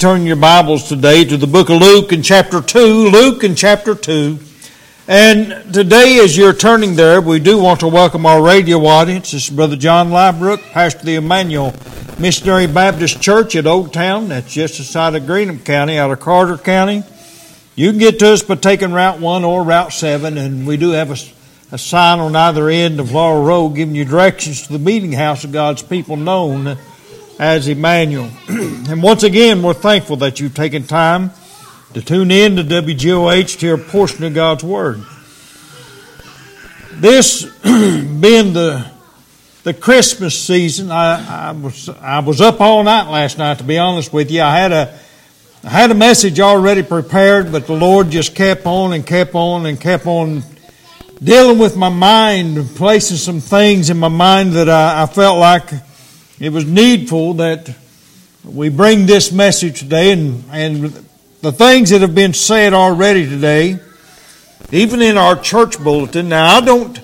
Turn your Bibles today to the book of Luke in chapter 2. Luke in chapter 2. And today, as you're turning there, we do want to welcome our radio audience. This is Brother John Liebrook, pastor of the Emmanuel Missionary Baptist Church at Old Town. That's just outside of Greenup County, out of Carter County. You can get to us by taking Route 1 or Route 7, and we do have a, a sign on either end of Laurel Road giving you directions to the meeting house of God's people known as Emmanuel. and once again, we're thankful that you've taken time to tune in to WGOH to hear a portion of God's Word. This being the the Christmas season, I, I, was I was up all night last night. To be honest with you, I had a I had a message already prepared, but the Lord just kept on and kept on and kept on dealing with my mind, placing some things in my mind that I, I felt like it was needful that we bring this message today and, and the things that have been said already today, even in our church bulletin. Now, I don't,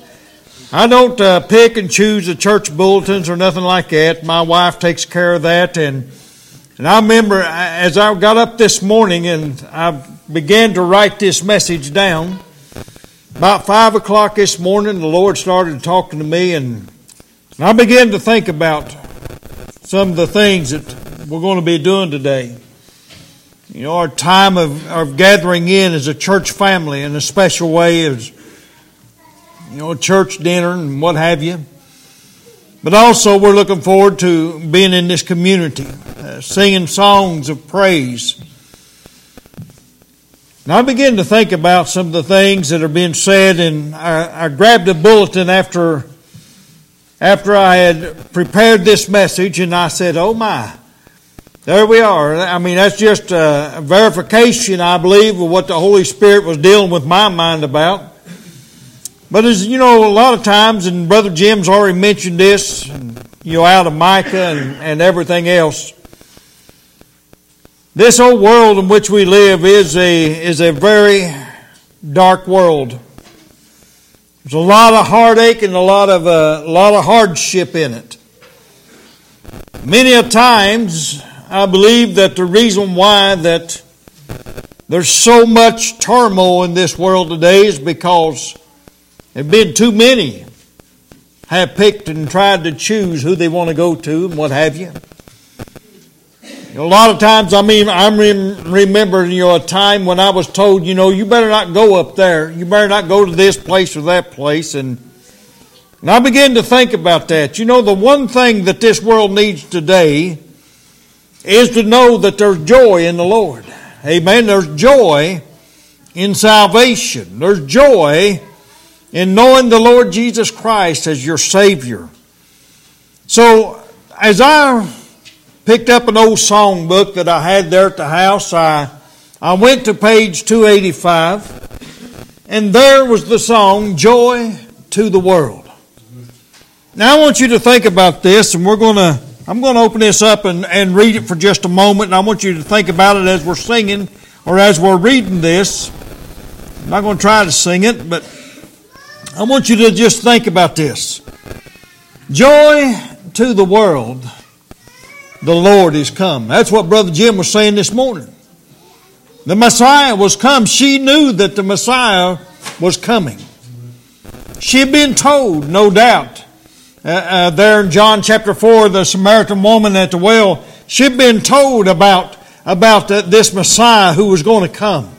I don't uh, pick and choose the church bulletins or nothing like that. My wife takes care of that. And, and I remember as I got up this morning and I began to write this message down, about five o'clock this morning, the Lord started talking to me and I began to think about some of the things that we're going to be doing today. You know, our time of, of gathering in as a church family in a special way is, you know, church dinner and what have you. But also, we're looking forward to being in this community, uh, singing songs of praise. And I begin to think about some of the things that are being said, and I, I grabbed a bulletin after after I had prepared this message, and I said, Oh my, there we are. I mean, that's just a verification, I believe, of what the Holy Spirit was dealing with my mind about. But as you know, a lot of times, and Brother Jim's already mentioned this, you know, out of Micah and, and everything else. This old world in which we live is a, is a very dark world. There's a lot of heartache and a lot of uh, a lot of hardship in it. Many a times, I believe that the reason why that there's so much turmoil in this world today is because there've been too many have picked and tried to choose who they want to go to and what have you. A lot of times, I mean, I remember, you know, a time when I was told, you know, you better not go up there. You better not go to this place or that place. And, and I began to think about that. You know, the one thing that this world needs today is to know that there's joy in the Lord. Amen. There's joy in salvation. There's joy in knowing the Lord Jesus Christ as your Savior. So, as I picked up an old song book that I had there at the house. I, I went to page 285, and there was the song, Joy to the World. Now I want you to think about this, and we're going to, I'm going to open this up and, and read it for just a moment, and I want you to think about it as we're singing or as we're reading this. I'm not going to try to sing it, but I want you to just think about this. Joy to the world the Lord is come. That's what Brother Jim was saying this morning. The Messiah was come. She knew that the Messiah was coming. She had been told, no doubt, uh, uh, there in John chapter 4, the Samaritan woman at the well, she'd been told about, about this Messiah who was going to come.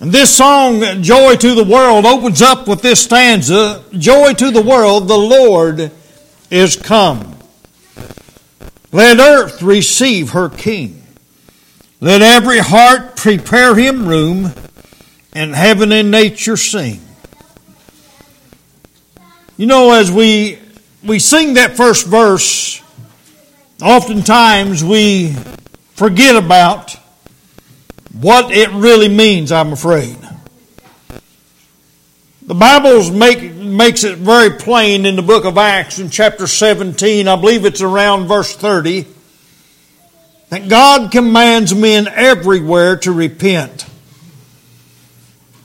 And this song, Joy to the World, opens up with this stanza Joy to the world, the Lord is come. Let earth receive her King. Let every heart prepare him room, and heaven and nature sing. You know, as we we sing that first verse, oftentimes we forget about what it really means, I'm afraid. The Bible make, makes it very plain in the book of Acts in chapter 17, I believe it's around verse 30, that God commands men everywhere to repent.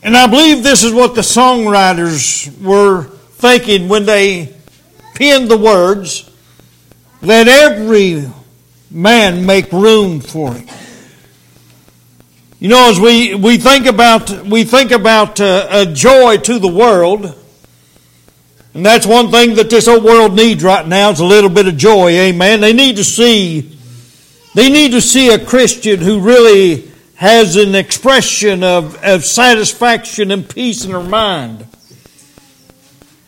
And I believe this is what the songwriters were thinking when they penned the words, let every man make room for him. You know, as we, we think about, we think about uh, a joy to the world, and that's one thing that this old world needs right now is a little bit of joy, amen. They need to see, they need to see a Christian who really has an expression of, of satisfaction and peace in her mind.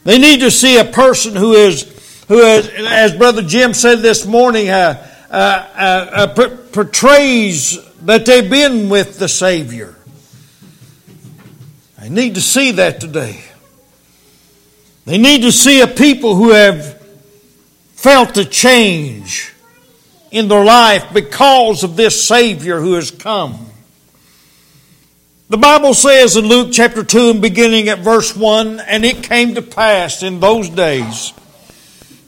They need to see a person who is, who is, as Brother Jim said this morning, uh, uh, uh, uh portrays that they've been with the Savior. They need to see that today. They need to see a people who have felt a change in their life because of this Savior who has come. The Bible says in Luke chapter 2 and beginning at verse 1 And it came to pass in those days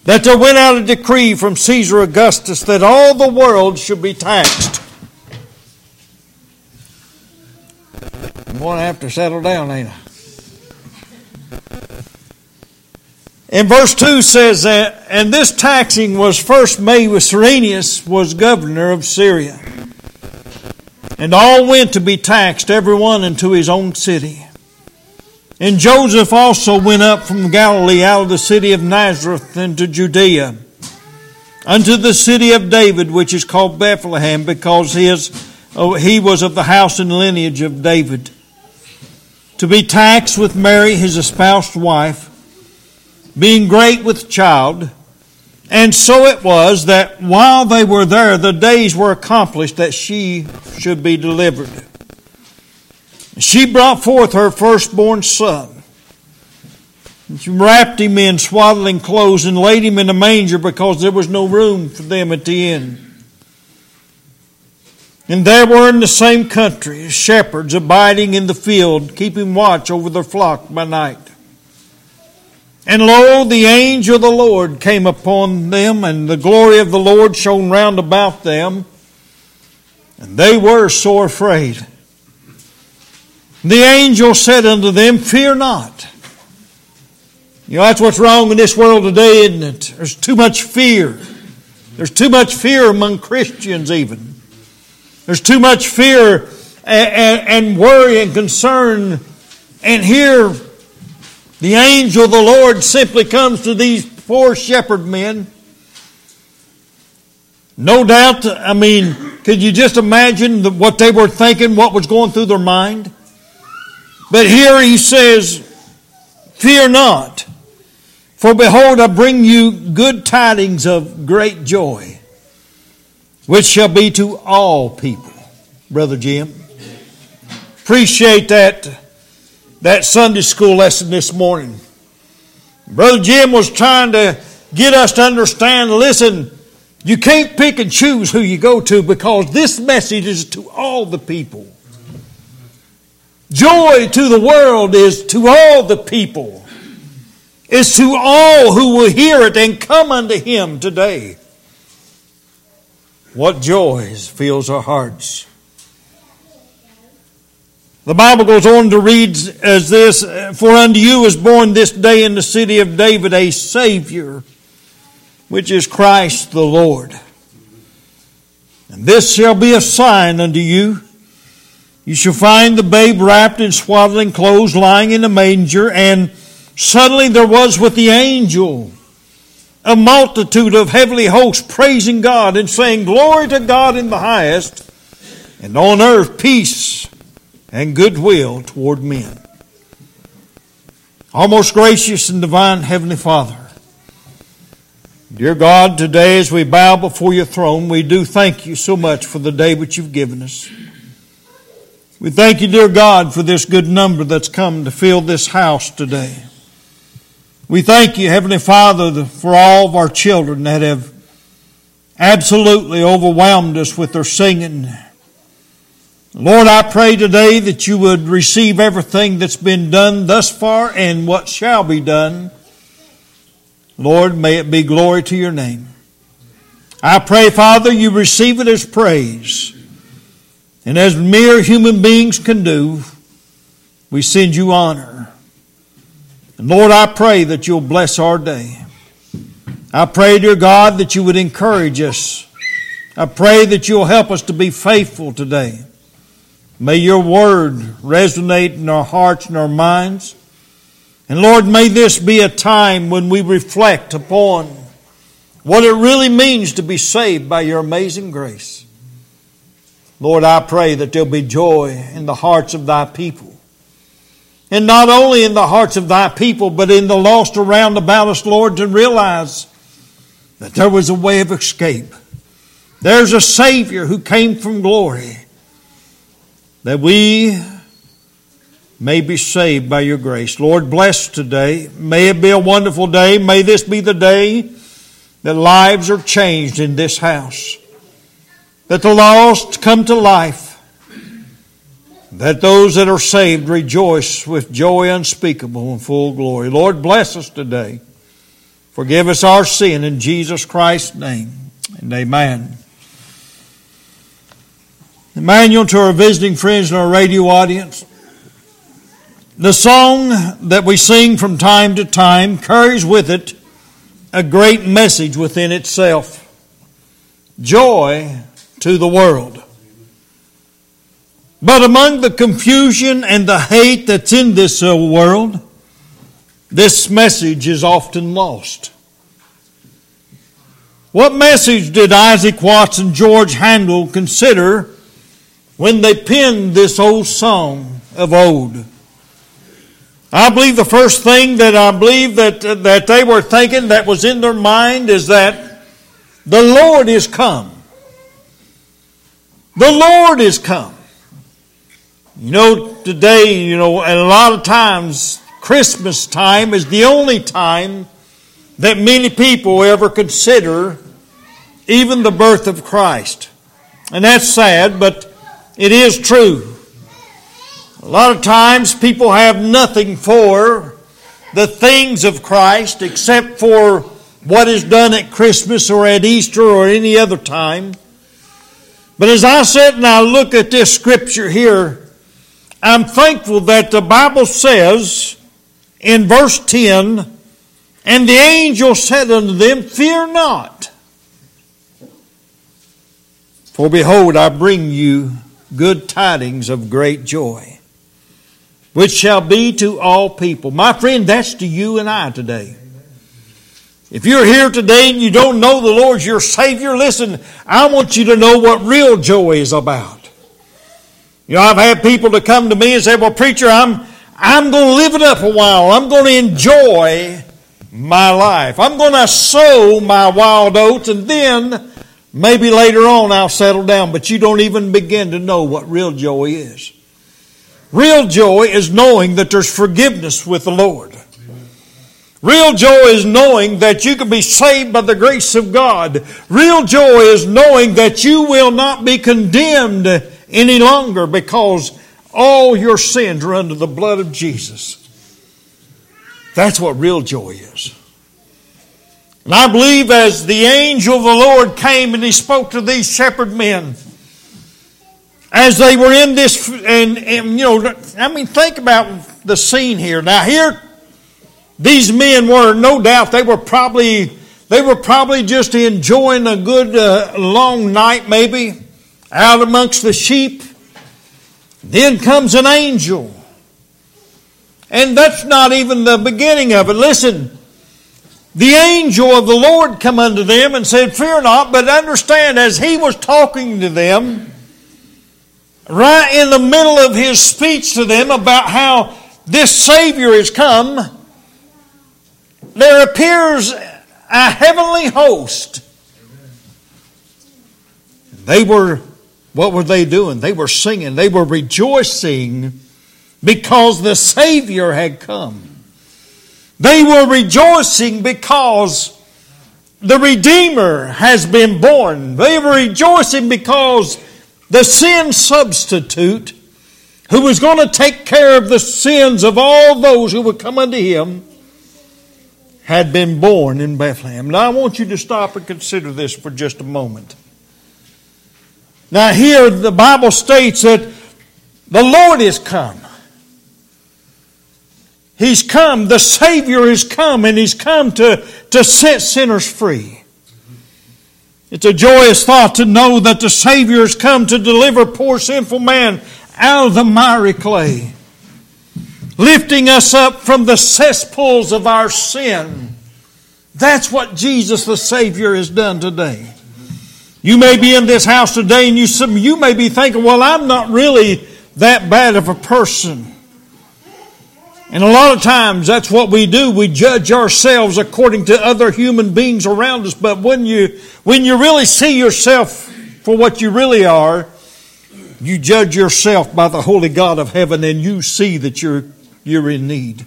that there went out a decree from Caesar Augustus that all the world should be taxed. I'm going to have to settle down, ain't I? In verse 2 says that, and this taxing was first made with Cyrenius was governor of Syria. And all went to be taxed, every one into his own city. And Joseph also went up from Galilee out of the city of Nazareth into Judea, unto the city of David, which is called Bethlehem, because his, oh, he was of the house and lineage of David to be taxed with Mary, his espoused wife, being great with child. And so it was that while they were there, the days were accomplished that she should be delivered. She brought forth her firstborn son. And she wrapped him in swaddling clothes and laid him in a manger because there was no room for them at the inn. And there were in the same country shepherds abiding in the field, keeping watch over their flock by night. And lo, the angel of the Lord came upon them, and the glory of the Lord shone round about them, and they were sore afraid. The angel said unto them, Fear not. You know, that's what's wrong in this world today, isn't it? There's too much fear. There's too much fear among Christians, even. There's too much fear and, and, worry and concern. And here, the angel of the Lord simply comes to these poor shepherd men. No doubt, I mean, could you just imagine what they were thinking, what was going through their mind? But here he says, Fear not, for behold, I bring you good tidings of great joy which shall be to all people. Brother Jim. Appreciate that, that Sunday school lesson this morning. Brother Jim was trying to get us to understand listen, you can't pick and choose who you go to because this message is to all the people. Joy to the world is to all the people. It's to all who will hear it and come unto Him today. What joys fills our hearts. The Bible goes on to read as this, For unto you is born this day in the city of David a Savior, which is Christ the Lord. And this shall be a sign unto you. You shall find the babe wrapped in swaddling clothes, lying in a manger, and suddenly there was with the angel a multitude of heavenly hosts praising God and saying, Glory to God in the highest, and on earth peace and goodwill toward men. Our most gracious and divine Heavenly Father, dear God, today as we bow before your throne, we do thank you so much for the day which you've given us. We thank you, dear God, for this good number that's come to fill this house today. We thank you, Heavenly Father, for all of our children that have absolutely overwhelmed us with their singing. Lord, I pray today that you would receive everything that's been done thus far and what shall be done. Lord, may it be glory to your name. I pray, Father, you receive it as praise. And as mere human beings can do, we send you honor. And Lord, I pray that you'll bless our day. I pray, dear God, that you would encourage us. I pray that you'll help us to be faithful today. May your word resonate in our hearts and our minds. And Lord, may this be a time when we reflect upon what it really means to be saved by your amazing grace. Lord, I pray that there'll be joy in the hearts of thy people. And not only in the hearts of thy people, but in the lost around about us, Lord, to realize that there was a way of escape. There's a Savior who came from glory that we may be saved by your grace. Lord, bless today. May it be a wonderful day. May this be the day that lives are changed in this house, that the lost come to life, that those that are saved rejoice with joy unspeakable and full glory. Lord, bless us today. Forgive us our sin in Jesus Christ's name. And amen. Emmanuel, to our visiting friends and our radio audience, the song that we sing from time to time carries with it a great message within itself joy to the world. But among the confusion and the hate that's in this uh, world, this message is often lost. What message did Isaac Watts and George Handel consider when they penned this old song of old. I believe the first thing that I believe that, that they were thinking that was in their mind is that the Lord is come. The Lord is come. You know, today, you know, a lot of times, Christmas time is the only time that many people ever consider even the birth of Christ. And that's sad, but it is true. A lot of times people have nothing for the things of Christ except for what is done at Christmas or at Easter or any other time. But as I sit and I look at this scripture here, I'm thankful that the Bible says in verse 10, and the angel said unto them, Fear not. For behold, I bring you good tidings of great joy, which shall be to all people. My friend, that's to you and I today. If you're here today and you don't know the Lord's your Savior, listen, I want you to know what real joy is about. You know, I've had people to come to me and say, well, preacher, I'm, I'm going to live it up a while. I'm going to enjoy my life. I'm going to sow my wild oats and then Maybe later on I'll settle down, but you don't even begin to know what real joy is. Real joy is knowing that there's forgiveness with the Lord. Real joy is knowing that you can be saved by the grace of God. Real joy is knowing that you will not be condemned any longer because all your sins are under the blood of Jesus. That's what real joy is. And I believe as the angel of the Lord came and he spoke to these shepherd men, as they were in this, and, and, you know, I mean, think about the scene here. Now, here, these men were, no doubt, they were probably, they were probably just enjoying a good uh, long night, maybe, out amongst the sheep. Then comes an angel. And that's not even the beginning of it. Listen, the angel of the Lord come unto them and said, Fear not, but understand as he was talking to them, right in the middle of his speech to them about how this Savior has come, there appears a heavenly host. They were, what were they doing? They were singing, they were rejoicing because the Savior had come. They were rejoicing because the Redeemer has been born. They were rejoicing because the sin substitute, who was going to take care of the sins of all those who would come unto him, had been born in Bethlehem. Now I want you to stop and consider this for just a moment. Now, here the Bible states that the Lord is come. He's come, the Savior has come, and He's come to, to set sinners free. It's a joyous thought to know that the Savior has come to deliver poor sinful man out of the miry clay, lifting us up from the cesspools of our sin. That's what Jesus the Savior has done today. You may be in this house today and you, you may be thinking, well, I'm not really that bad of a person. And a lot of times that's what we do. We judge ourselves according to other human beings around us. But when you, when you really see yourself for what you really are, you judge yourself by the Holy God of heaven and you see that you're, you're in need.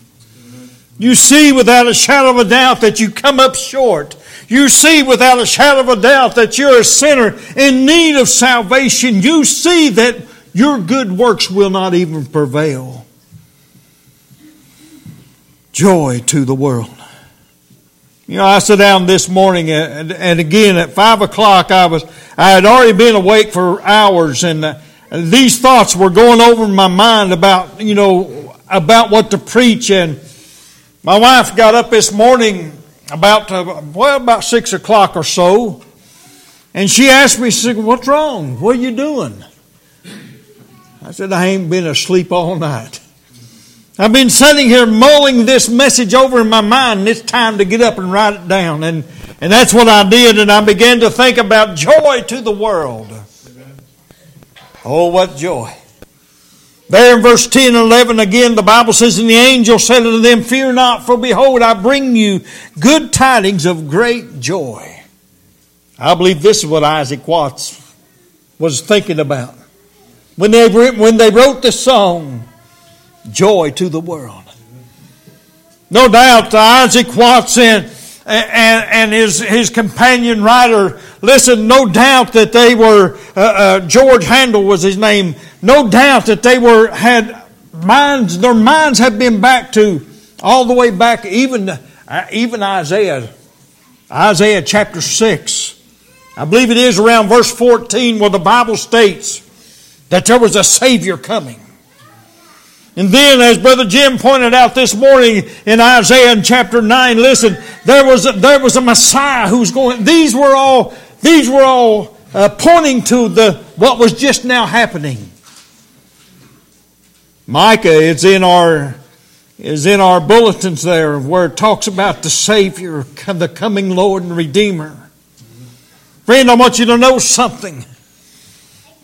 You see without a shadow of a doubt that you come up short. You see without a shadow of a doubt that you're a sinner in need of salvation. You see that your good works will not even prevail. Joy to the world. You know, I sat down this morning and, and again at five o'clock I was, I had already been awake for hours and uh, these thoughts were going over my mind about, you know, about what to preach and my wife got up this morning about, uh, well, about six o'clock or so and she asked me, she said, what's wrong? What are you doing? I said, I ain't been asleep all night. I've been sitting here mulling this message over in my mind. It's time to get up and write it down. And, and that's what I did. And I began to think about joy to the world. Oh, what joy. There in verse 10 and 11 again, the Bible says, And the angel said unto them, Fear not, for behold, I bring you good tidings of great joy. I believe this is what Isaac Watts was thinking about. When they, when they wrote the song, joy to the world. No doubt Isaac Watts and, and and his, his companion writer, listen, no doubt that they were, uh, uh, George Handel was his name, no doubt that they were, had minds, their minds have been back to, all the way back, even, uh, even Isaiah, Isaiah chapter 6. I believe it is around verse 14 where the Bible states that there was a Savior coming. And then, as Brother Jim pointed out this morning in Isaiah in chapter 9, listen, there was a, there was a Messiah who's going, these were all, these were all uh, pointing to the, what was just now happening. Micah is in our, is in our bulletins there where it talks about the Savior, the coming Lord and Redeemer. Friend, I want you to know something.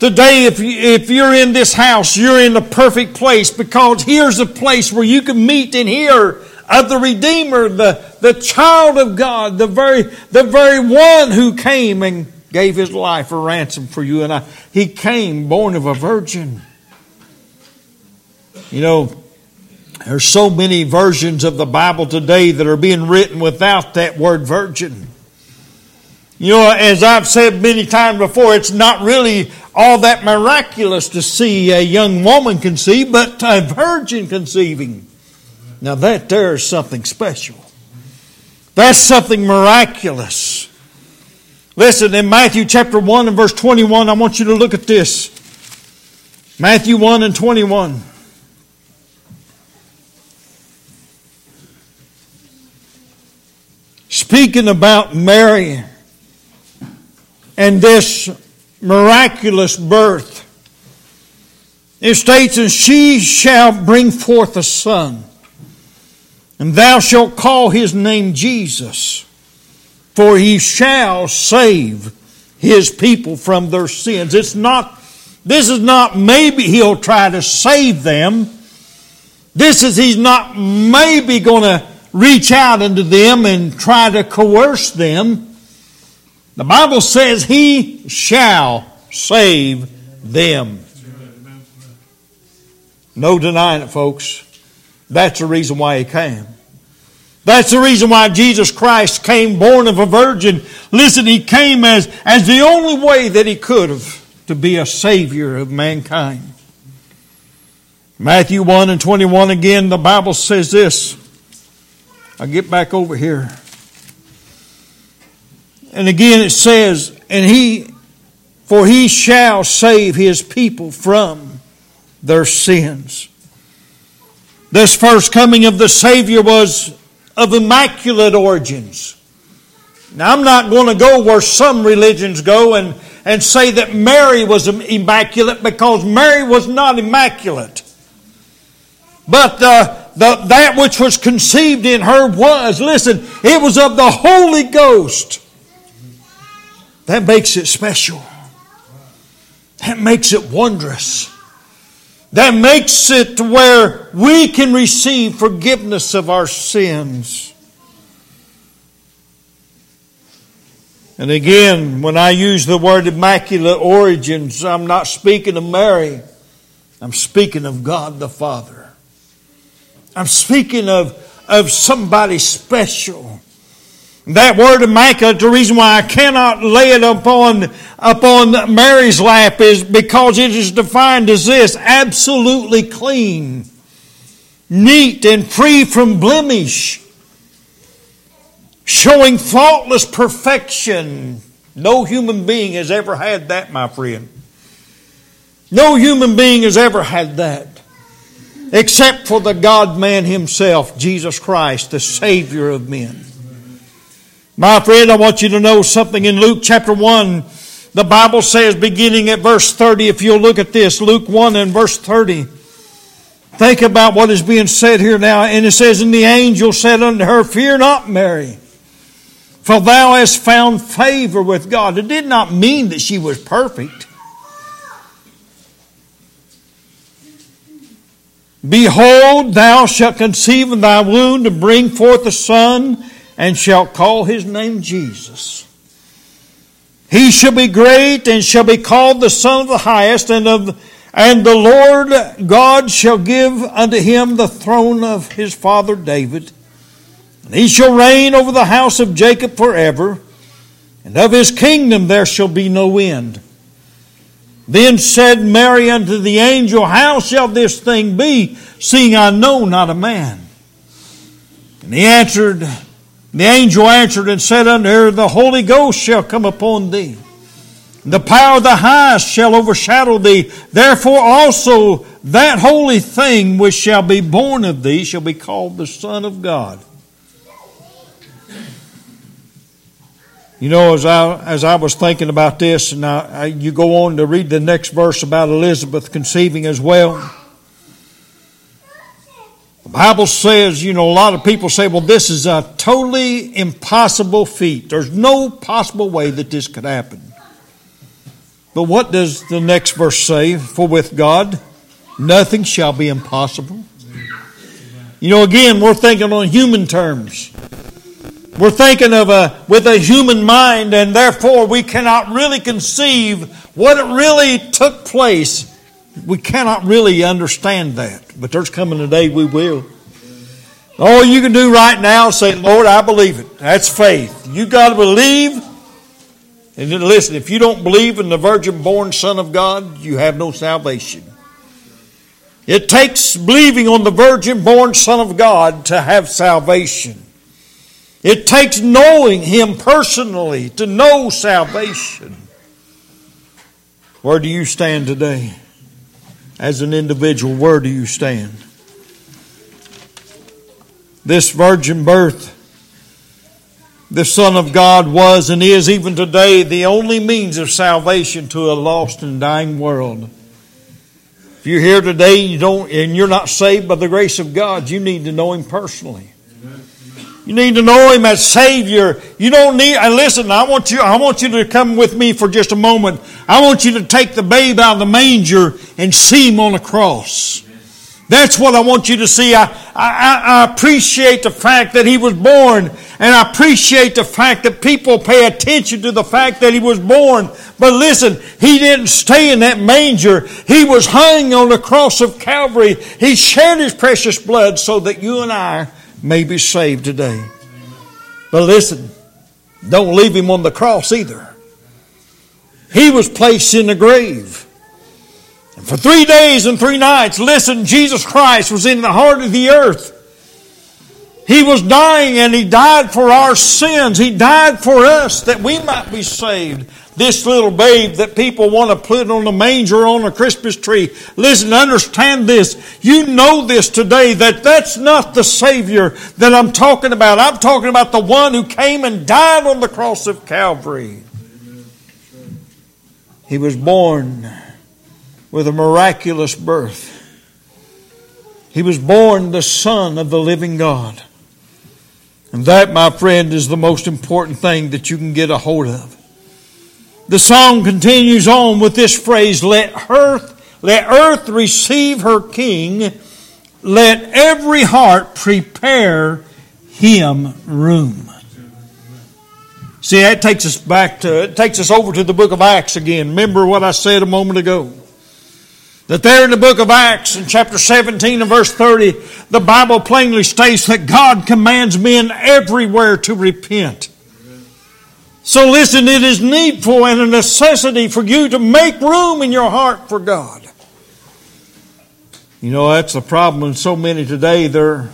Today, if, you, if you're in this house, you're in the perfect place because here's a place where you can meet and hear of the Redeemer, the, the child of God, the very, the very one who came and gave his life a ransom for you and I. He came born of a virgin. You know, there's so many versions of the Bible today that are being written without that word virgin. You know, as I've said many times before, it's not really all that miraculous to see a young woman conceive, but a virgin conceiving. Now that there is something special. That's something miraculous. Listen, in Matthew chapter 1 and verse 21, I want you to look at this. Matthew 1 and 21. Speaking about Mary and this miraculous birth. It states, And she shall bring forth a son, and thou shalt call his name Jesus, for he shall save his people from their sins. It's not, this is not maybe he'll try to save them. This is, he's not maybe going to reach out into them and try to coerce them. The Bible says he shall save them. No denying it, folks. That's the reason why he came. That's the reason why Jesus Christ came born of a virgin. Listen, he came as, as the only way that he could have to be a savior of mankind. Matthew 1 and 21 again, the Bible says this. I'll get back over here. And again it says, and he, for he shall save his people from their sins. This first coming of the Savior was of immaculate origins. Now, I'm not going to go where some religions go and, and say that Mary was immaculate because Mary was not immaculate. But the, the, that which was conceived in her was, listen, it was of the Holy Ghost. That makes it special. That makes it wondrous. That makes it where we can receive forgiveness of our sins. And again, when I use the word immaculate origins, I'm not speaking of Mary. I'm speaking of God the Father. I'm speaking of, of somebody special. That word immaculate, the reason why I cannot lay it upon, upon Mary's lap is because it is defined as this absolutely clean, neat, and free from blemish, showing faultless perfection. No human being has ever had that, my friend. No human being has ever had that except for the God man himself, Jesus Christ, the Savior of men. My friend, I want you to know something in Luke chapter 1. The Bible says, beginning at verse 30, if you'll look at this, Luke 1 and verse 30. Think about what is being said here now. And it says, And the angel said unto her, Fear not, Mary, for thou hast found favor with God. It did not mean that she was perfect. Behold, thou shalt conceive in thy womb to bring forth a son and shall call his name Jesus. He shall be great and shall be called the Son of the Highest, and of and the Lord God shall give unto him the throne of his father David. And he shall reign over the house of Jacob forever, and of his kingdom there shall be no end. Then said Mary unto the angel, How shall this thing be, seeing I know not a man? And he answered, the angel answered and said unto her, The Holy Ghost shall come upon thee. The power of the highest shall overshadow thee. Therefore also that holy thing which shall be born of thee shall be called the Son of God. You know, as I, as I was thinking about this, and I, I, you go on to read the next verse about Elizabeth conceiving as well. The Bible says, you know, a lot of people say, well, this is a totally impossible feat. There's no possible way that this could happen. But what does the next verse say? For with God, nothing shall be impossible. You know, again, we're thinking on human terms. We're thinking of a, with a human mind, and therefore we cannot really conceive what really took place we cannot really understand that, but there's coming a day we will. All you can do right now is say, Lord, I believe it. That's faith. You got to believe. And then listen, if you don't believe in the virgin born Son of God, you have no salvation. It takes believing on the virgin born Son of God to have salvation. It takes knowing Him personally to know salvation. Where do you stand today? As an individual, where do you stand? This virgin birth, the Son of God was and is even today the only means of salvation to a lost and dying world. If you're here today you don't, and you're not saved by the grace of God, you need to know Him personally. You need to know Him as Savior. You don't need, and listen, I want you, I want you to come with me for just a moment. I want you to take the babe out of the manger and see Him on the cross. That's what I want you to see. I, I, I appreciate the fact that He was born, and I appreciate the fact that people pay attention to the fact that He was born. But listen, He didn't stay in that manger. He was hung on the cross of Calvary. He shed His precious blood so that you and I may be saved today. But listen, don't leave him on the cross either. He was placed in the grave. And for three days and three nights, listen, Jesus Christ was in the heart of the earth. He was dying and He died for our sins. He died for us that we might be saved this little babe that people want to put on a manger on a Christmas tree. Listen, understand this. You know this today that that's not the Savior that I'm talking about. I'm talking about the one who came and died on the cross of Calvary. He was born with a miraculous birth. He was born the Son of the living God. And that, my friend, is the most important thing that you can get a hold of. The song continues on with this phrase, let earth, let earth receive her king. Let every heart prepare him room. See, that takes us back to, it takes us over to the book of Acts again. Remember what I said a moment ago. That there in the book of Acts, in chapter 17 and verse 30, the Bible plainly states that God commands men everywhere to repent. So listen, it is needful and a necessity for you to make room in your heart for God. You know, that's the problem in so many today. Their,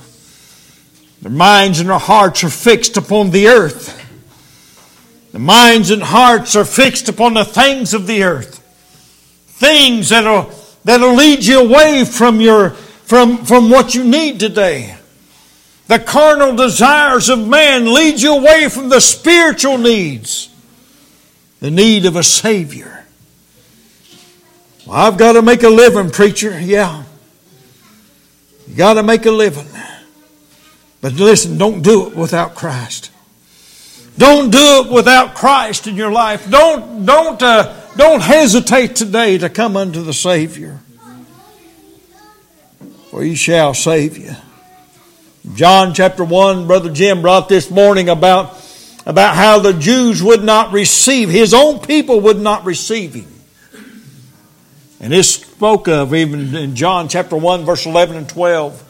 their minds and their hearts are fixed upon the earth. The minds and hearts are fixed upon the things of the earth. Things that'll, that'll lead you away from your, from, from what you need today. The carnal desires of man lead you away from the spiritual needs. The need of a Savior. Well, I've got to make a living, preacher. Yeah. You got to make a living. But listen, don't do it without Christ. Don't do it without Christ in your life. Don't, don't, uh, don't hesitate today to come unto the Savior. For he shall save you. John chapter 1, Brother Jim brought this morning about, about how the Jews would not receive, his own people would not receive him. And this spoke of even in John chapter 1, verse 11 and 12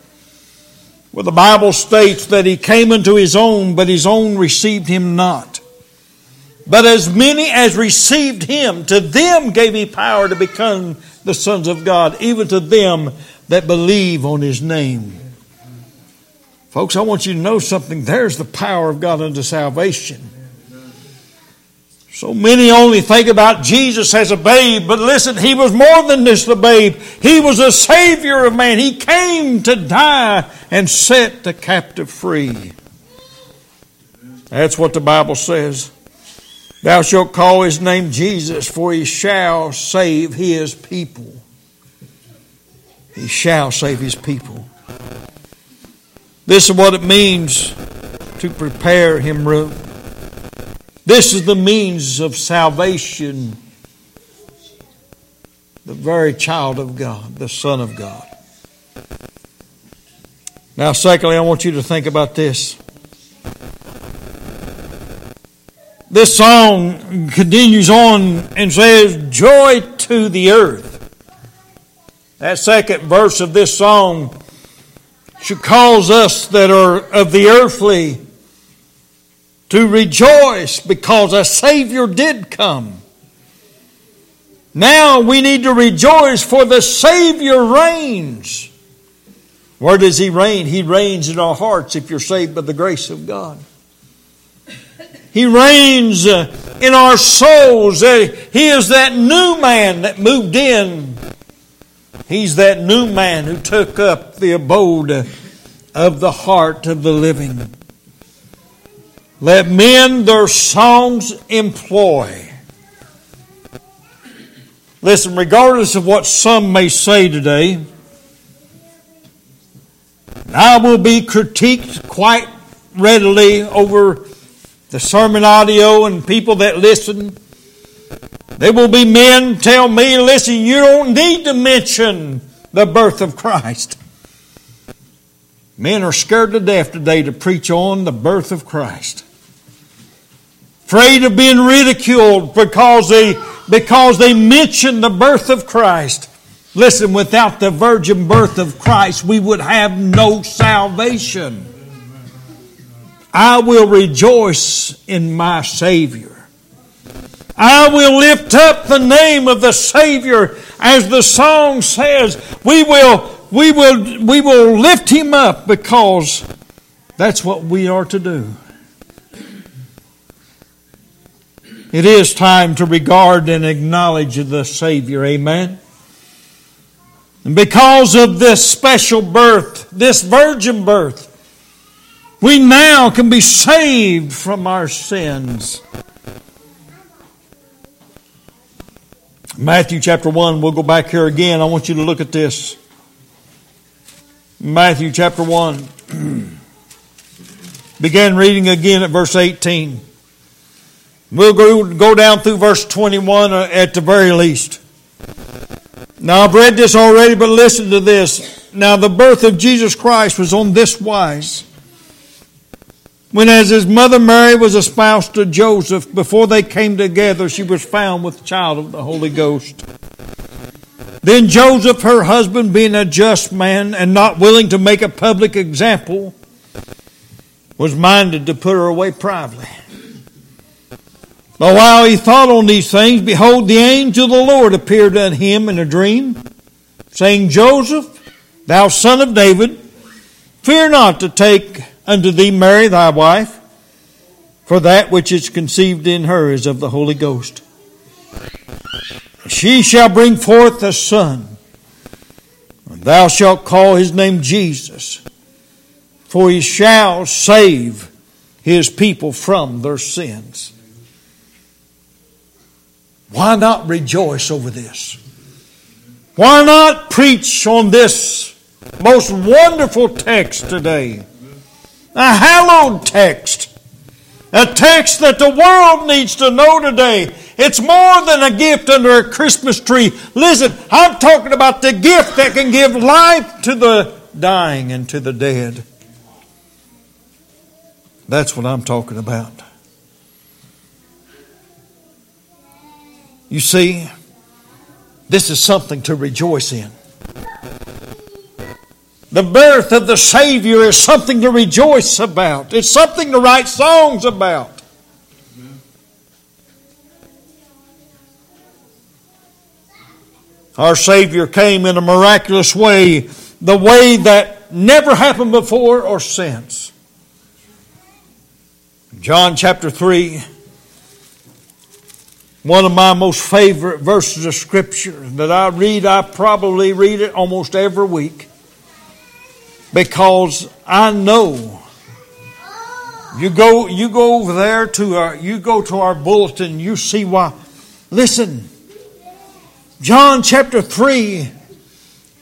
where the Bible states that he came unto his own, but his own received him not. But as many as received him, to them gave he power to become the sons of God, even to them that believe on his name. Folks, I want you to know something. There's the power of God unto salvation. So many only think about Jesus as a babe, but listen, he was more than just a babe. He was a savior of man. He came to die and set the captive free. That's what the Bible says. Thou shalt call his name Jesus, for he shall save his people. He shall save his people. This is what it means to prepare him room. This is the means of salvation. The very child of God, the Son of God. Now, secondly, I want you to think about this. This song continues on and says, Joy to the earth. That second verse of this song should cause us that are of the earthly to rejoice because a Savior did come. Now we need to rejoice for the Savior reigns. Where does He reign? He reigns in our hearts if you're saved by the grace of God. He reigns uh, in our souls. Uh, he is that new man that moved in. He's that new man who took up the abode of the heart of the living. Let men their songs employ. Listen, regardless of what some may say today, I will be critiqued quite readily over the SermonAudio and people that listen. There will be men tell me, listen, you don't need to mention the birth of Christ. Men are scared to death today to preach on the birth of Christ afraid of being ridiculed because they, because they mention the birth of Christ. Listen, without the virgin birth of Christ, we would have no salvation. I will rejoice in my Savior. I will lift up the name of the Savior as the song says. We will, we will, we will lift him up because that's what we are to do. It is time to regard and acknowledge the Savior. Amen. And because of this special birth, this virgin birth, we now can be saved from our sins. Matthew chapter 1, we'll go back here again. I want you to look at this. Matthew chapter 1. Begin reading again at verse 18. We'll go, go down through verse 21 uh, at the very least. Now, I've read this already, but listen to this. Now, the birth of Jesus Christ was on this wise. When, as his mother Mary was espoused to Joseph, before they came together, she was found with child of the Holy Ghost. Then Joseph, her husband, being a just man and not willing to make a public example, was minded to put her away privately. But while he thought on these things, behold, the angel of the Lord appeared unto him in a dream, saying, Joseph, thou son of David, fear not to take unto thee Mary thy wife, for that which is conceived in her is of the Holy Ghost. She shall bring forth a son, and thou shalt call his name Jesus, for he shall save his people from their sins. Why not rejoice over this? Why not preach on this most wonderful text today? A hallowed text. A text that the world needs to know today. It's more than a gift under a Christmas tree. Listen, I'm talking about the gift that can give life to the dying and to the dead. That's what I'm talking about. You see, this is something to rejoice in. The birth of the Savior is something to rejoice about. It's something to write songs about. Our Savior came in a miraculous way, the way that never happened before or since. John chapter 3, one of my most favorite verses of Scripture that I read, I probably read it almost every week because I know you go you go over there to our you go to our bulletin you see why. Listen John chapter 3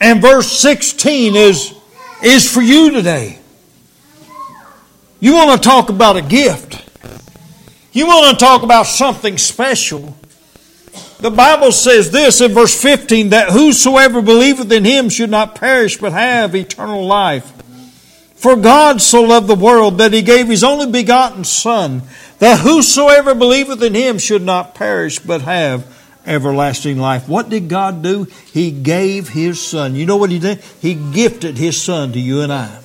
and verse 16 is is for you today. You want to talk about a gift. You want to talk about something special the Bible says this in verse 15 that whosoever believeth in him should not perish but have eternal life. For God so loved the world that he gave his only begotten Son, that whosoever believeth in him should not perish but have everlasting life. What did God do? He gave his Son. You know what he did? He gifted his Son to you and I.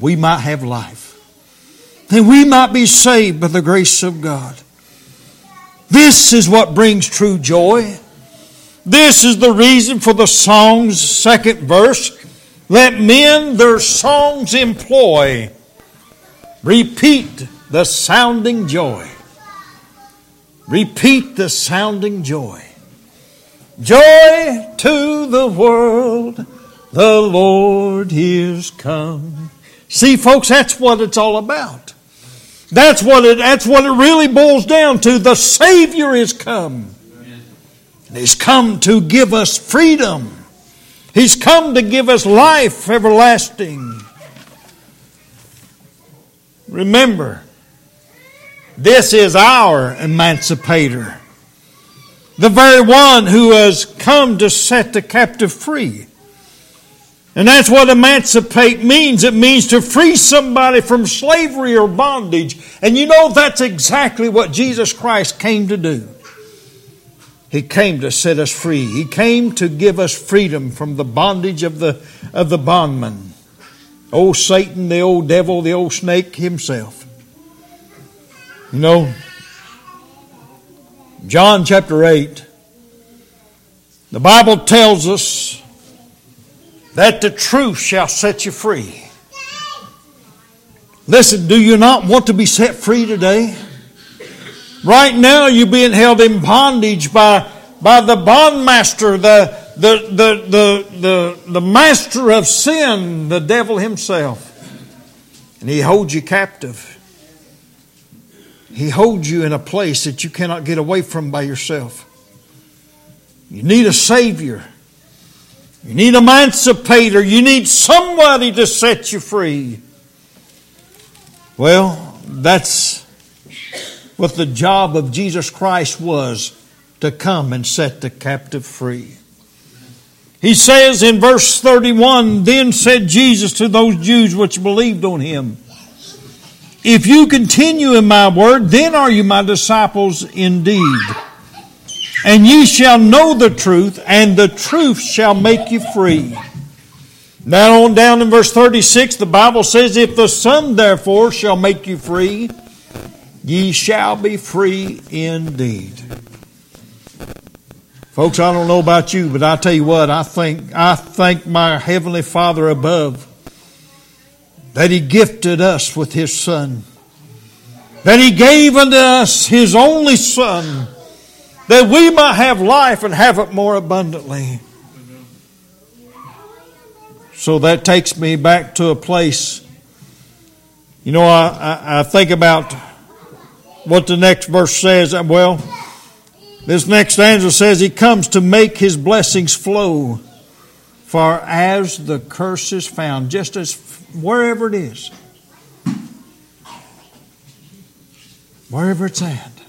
We might have life. And we might be saved by the grace of God. This is what brings true joy. This is the reason for the song's second verse. Let men their songs employ. Repeat the sounding joy. Repeat the sounding joy. Joy to the world, the Lord is come. See, folks, that's what it's all about. That's what it, that's what it really boils down to. The Savior is come. And He's come to give us freedom. He's come to give us life everlasting. Remember, this is our emancipator. The very one who has come to set the captive free. And that's what emancipate means. It means to free somebody from slavery or bondage. And you know, that's exactly what Jesus Christ came to do. He came to set us free. He came to give us freedom from the bondage of the, of the bondman. Old Satan, the old devil, the old snake himself. You know, John chapter 8, the Bible tells us that the truth shall set you free. Listen, do you not want to be set free today? Right now, you're being held in bondage by, by the bondmaster, the, the, the, the, the, the master of sin, the devil himself. And he holds you captive. He holds you in a place that you cannot get away from by yourself. You need a Savior. You need an emancipator. You need somebody to set you free. Well, that's what the job of Jesus Christ was to come and set the captive free. He says in verse 31 Then said Jesus to those Jews which believed on him, If you continue in my word, then are you my disciples indeed. And ye shall know the truth, and the truth shall make you free. Now on down in verse 36, the Bible says, If the Son therefore shall make you free, ye shall be free indeed. Folks, I don't know about you, but I tell you what, I think I thank my heavenly Father above that He gifted us with His Son. That He gave unto us His only Son, that we might have life and have it more abundantly. So that takes me back to a place. You know, I, I, I think about what the next verse says. Well, this next stanza says, He comes to make His blessings flow. For as the curse is found, just as wherever it is, wherever it's at,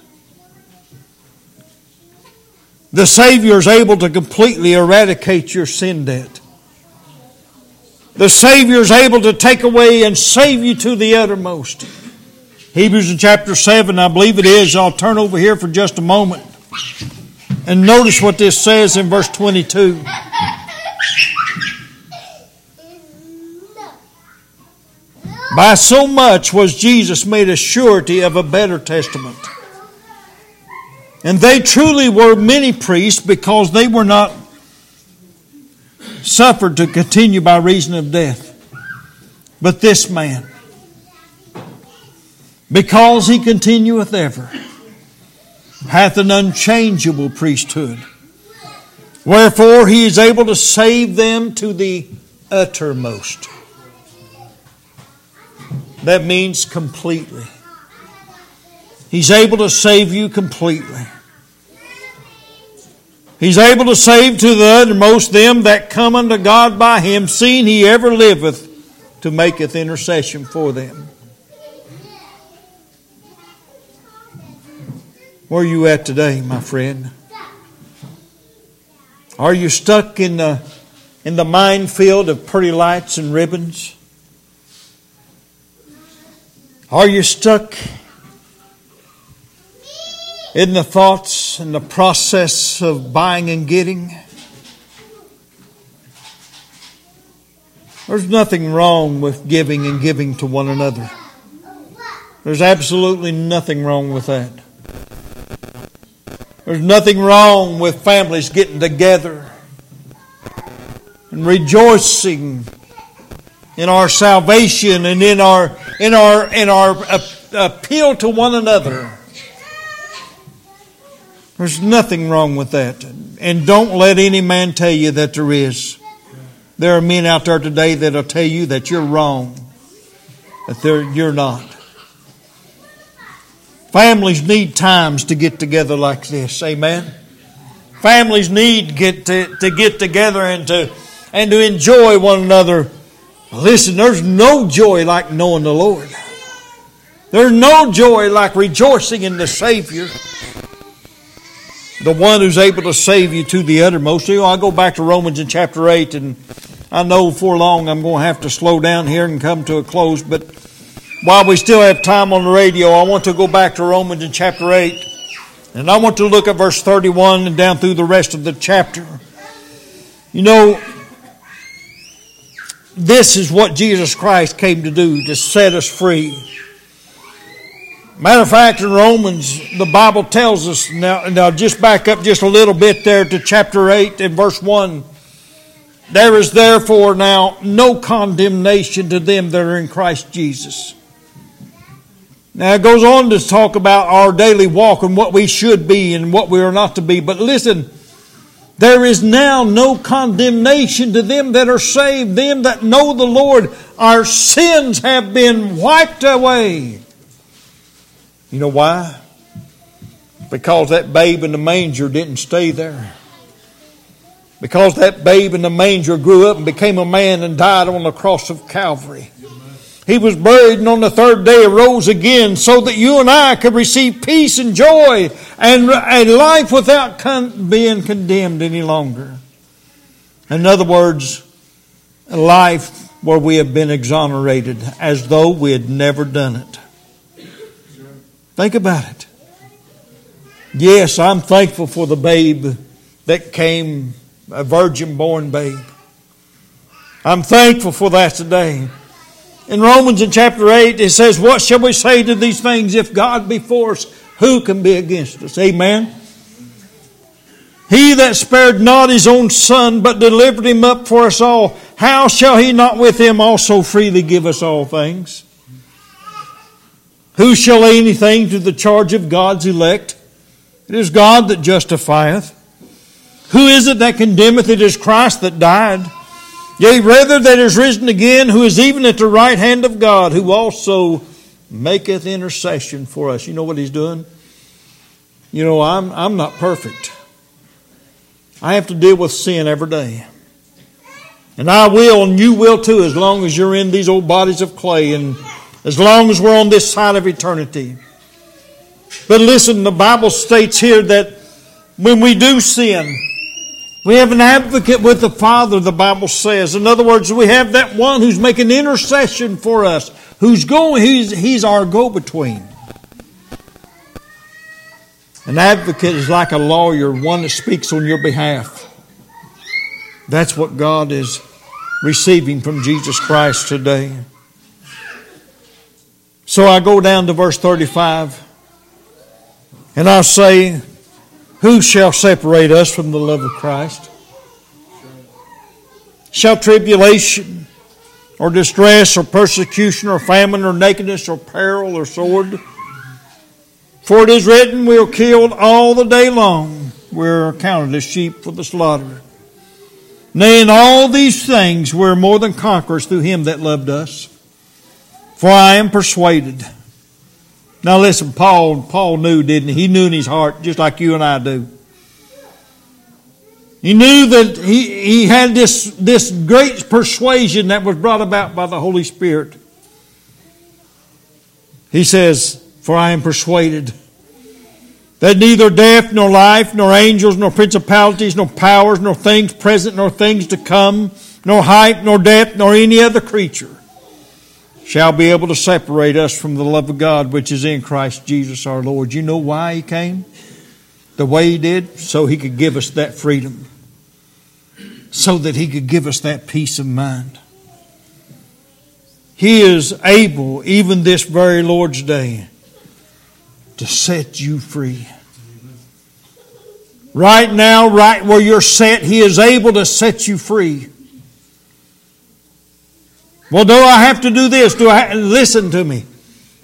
the Savior is able to completely eradicate your sin debt. The Savior is able to take away and save you to the uttermost. Hebrews in chapter 7, I believe it is. I'll turn over here for just a moment. And notice what this says in verse 22. By so much was Jesus made a surety of a better testament. And they truly were many priests because they were not suffered to continue by reason of death. But this man, because he continueth ever, hath an unchangeable priesthood. Wherefore he is able to save them to the uttermost. That means completely. He's able to save you completely. He's able to save to the uttermost them that come unto God by him, seeing he ever liveth to maketh intercession for them. Where are you at today, my friend? Are you stuck in the, in the minefield of pretty lights and ribbons? Are you stuck in the thoughts and the process of buying and getting. There's nothing wrong with giving and giving to one another. There's absolutely nothing wrong with that. There's nothing wrong with families getting together and rejoicing in our salvation and in our in our in our appeal to one another. There's nothing wrong with that. And don't let any man tell you that there is. There are men out there today that'll tell you that you're wrong, that you're not. Families need times to get together like this. Amen. Families need get to, to get together and to and to enjoy one another. Listen, there's no joy like knowing the Lord. There's no joy like rejoicing in the Savior the one who's able to save you to the uttermost. You know, I go back to Romans in chapter 8, and I know for long I'm going to have to slow down here and come to a close, but while we still have time on the radio, I want to go back to Romans in chapter 8, and I want to look at verse 31 and down through the rest of the chapter. You know, this is what Jesus Christ came to do, to set us free. Matter of fact, in Romans, the Bible tells us, now, now just back up just a little bit there to chapter 8 and verse 1. There is therefore now no condemnation to them that are in Christ Jesus. Now it goes on to talk about our daily walk and what we should be and what we are not to be. But listen, there is now no condemnation to them that are saved, them that know the Lord. Our sins have been wiped away. You know why? Because that babe in the manger didn't stay there. Because that babe in the manger grew up and became a man and died on the cross of Calvary. He was buried and on the third day arose again so that you and I could receive peace and joy and a life without con- being condemned any longer. In other words, a life where we have been exonerated as though we had never done it. Think about it. Yes, I'm thankful for the babe that came, a virgin born babe. I'm thankful for that today. In Romans in chapter 8, it says, What shall we say to these things? If God be for us, who can be against us? Amen. He that spared not his own son, but delivered him up for us all, how shall he not with him also freely give us all things? Who shall lay anything to the charge of God's elect? It is God that justifieth. Who is it that condemneth? It is Christ that died. Yea, rather that is risen again, who is even at the right hand of God, who also maketh intercession for us. You know what he's doing? You know, I'm, I'm not perfect. I have to deal with sin every day. And I will, and you will too, as long as you're in these old bodies of clay and as long as we're on this side of eternity. But listen, the Bible states here that when we do sin, we have an advocate with the Father, the Bible says. In other words, we have that one who's making intercession for us, who's going, he's, he's our go between. An advocate is like a lawyer, one that speaks on your behalf. That's what God is receiving from Jesus Christ today. So I go down to verse 35 and I say, Who shall separate us from the love of Christ? Shall tribulation or distress or persecution or famine or nakedness or peril or sword? For it is written, We are killed all the day long. We are counted as sheep for the slaughter. Nay, in all these things we're more than conquerors through him that loved us. For I am persuaded. Now listen, Paul, Paul knew, didn't he? He knew in his heart, just like you and I do. He knew that he, he had this, this great persuasion that was brought about by the Holy Spirit. He says, For I am persuaded that neither death, nor life, nor angels, nor principalities, nor powers, nor things present, nor things to come, nor height, nor depth, nor any other creature shall be able to separate us from the love of God which is in Christ Jesus our Lord. You know why He came? The way He did? So He could give us that freedom. So that He could give us that peace of mind. He is able, even this very Lord's day, to set you free. Right now, right where you're set, He is able to set you free. Well, do I have to do this? Do I listen to me?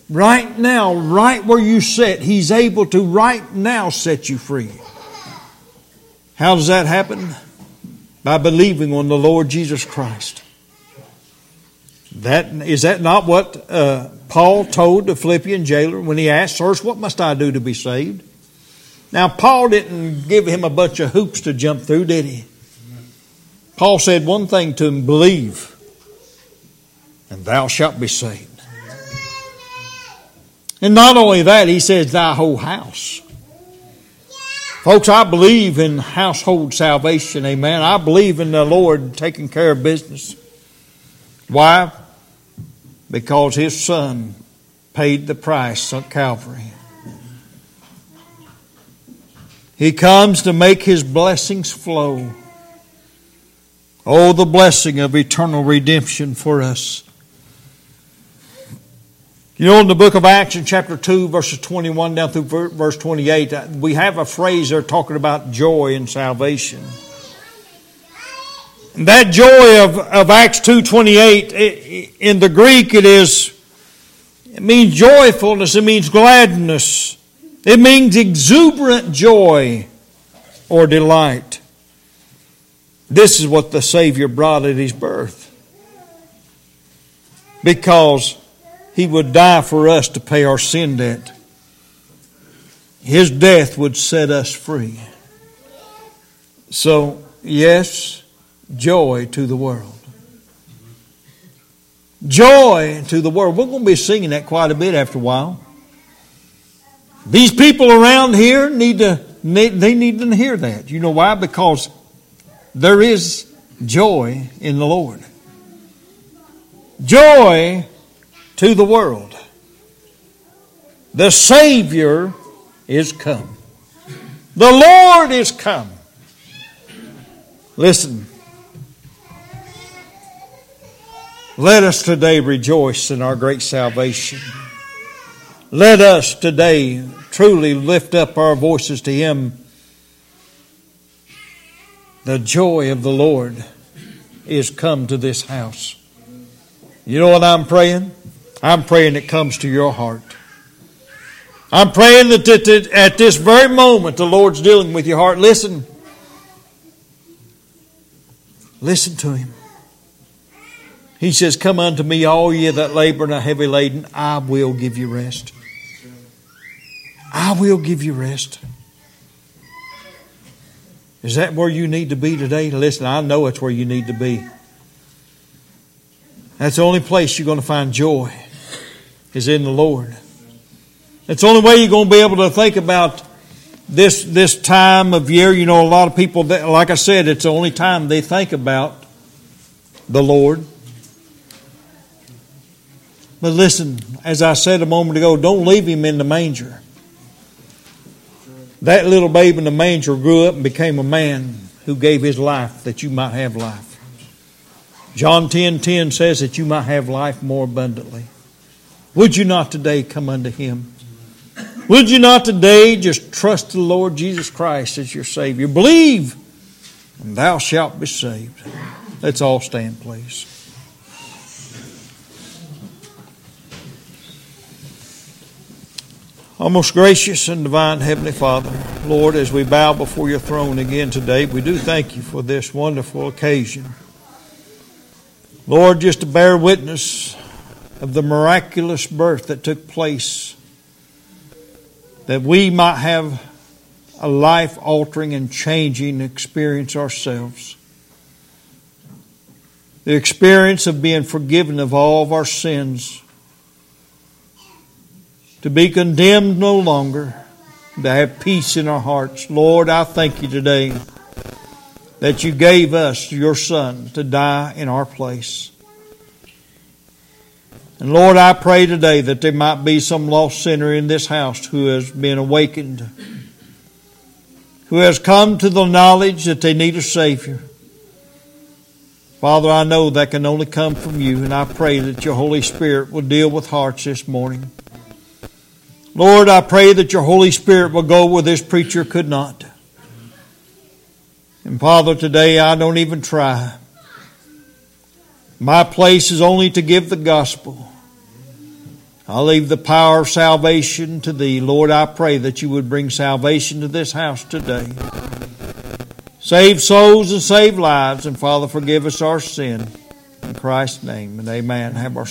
Right now, right where you sit, He's able to right now set you free. How does that happen? By believing on the Lord Jesus Christ. That is that not what uh, Paul told the Philippian jailer when he asked, "Sirs, what must I do to be saved?" Now, Paul didn't give him a bunch of hoops to jump through, did he? Paul said one thing to him: believe, and thou shalt be saved. And not only that, he says, thy whole house. Folks, I believe in household salvation, amen. I believe in the Lord taking care of business. Why? because his son paid the price at Calvary. He comes to make his blessings flow. Oh, the blessing of eternal redemption for us. You know, in the book of Acts, in chapter 2, verses 21 down through verse 28, uh, we have a phrase there talking about joy and salvation. That joy of, of Acts 2.28, in the Greek it is, it means joyfulness, it means gladness, it means exuberant joy or delight. This is what the Savior brought at His birth. Because He would die for us to pay our sin debt. His death would set us free. So, yes, joy to the world. Joy to the world. We're going to be singing that quite a bit after a while. These people around here need to they need to hear that. You know why? Because there is joy in the Lord. Joy to the world. The Savior is come. The Lord is come. Listen. Let us today rejoice in our great salvation. Let us today truly lift up our voices to Him. The joy of the Lord is come to this house. You know what I'm praying? I'm praying it comes to your heart. I'm praying that at this very moment the Lord's dealing with your heart. Listen. Listen to Him. He says, Come unto me, all ye that labor and are heavy laden, I will give you rest. I will give you rest. Is that where you need to be today? Listen, I know it's where you need to be. That's the only place you're going to find joy is in the Lord. It's the only way you're going to be able to think about this this time of year. You know, a lot of people, like I said, it's the only time they think about the Lord. But listen, as I said a moment ago, don't leave him in the manger. That little babe in the manger grew up and became a man who gave his life that you might have life. John 10 10 says that you might have life more abundantly. Would you not today come unto him? Would you not today just trust the Lord Jesus Christ as your Savior? Believe, and thou shalt be saved. Let's all stand, please. Our most gracious and divine Heavenly Father, Lord, as we bow before your throne again today, we do thank you for this wonderful occasion. Lord, just to bear witness of the miraculous birth that took place, that we might have a life altering and changing experience ourselves. The experience of being forgiven of all of our sins to be condemned no longer, to have peace in our hearts. Lord, I thank you today that you gave us your Son to die in our place. And Lord, I pray today that there might be some lost sinner in this house who has been awakened, who has come to the knowledge that they need a Savior. Father, I know that can only come from you, and I pray that your Holy Spirit will deal with hearts this morning. Lord, I pray that your Holy Spirit will go where this preacher could not. And Father, today I don't even try. My place is only to give the gospel. I leave the power of salvation to thee. Lord, I pray that you would bring salvation to this house today. Save souls and save lives. And Father, forgive us our sin. In Christ's name and amen. Have our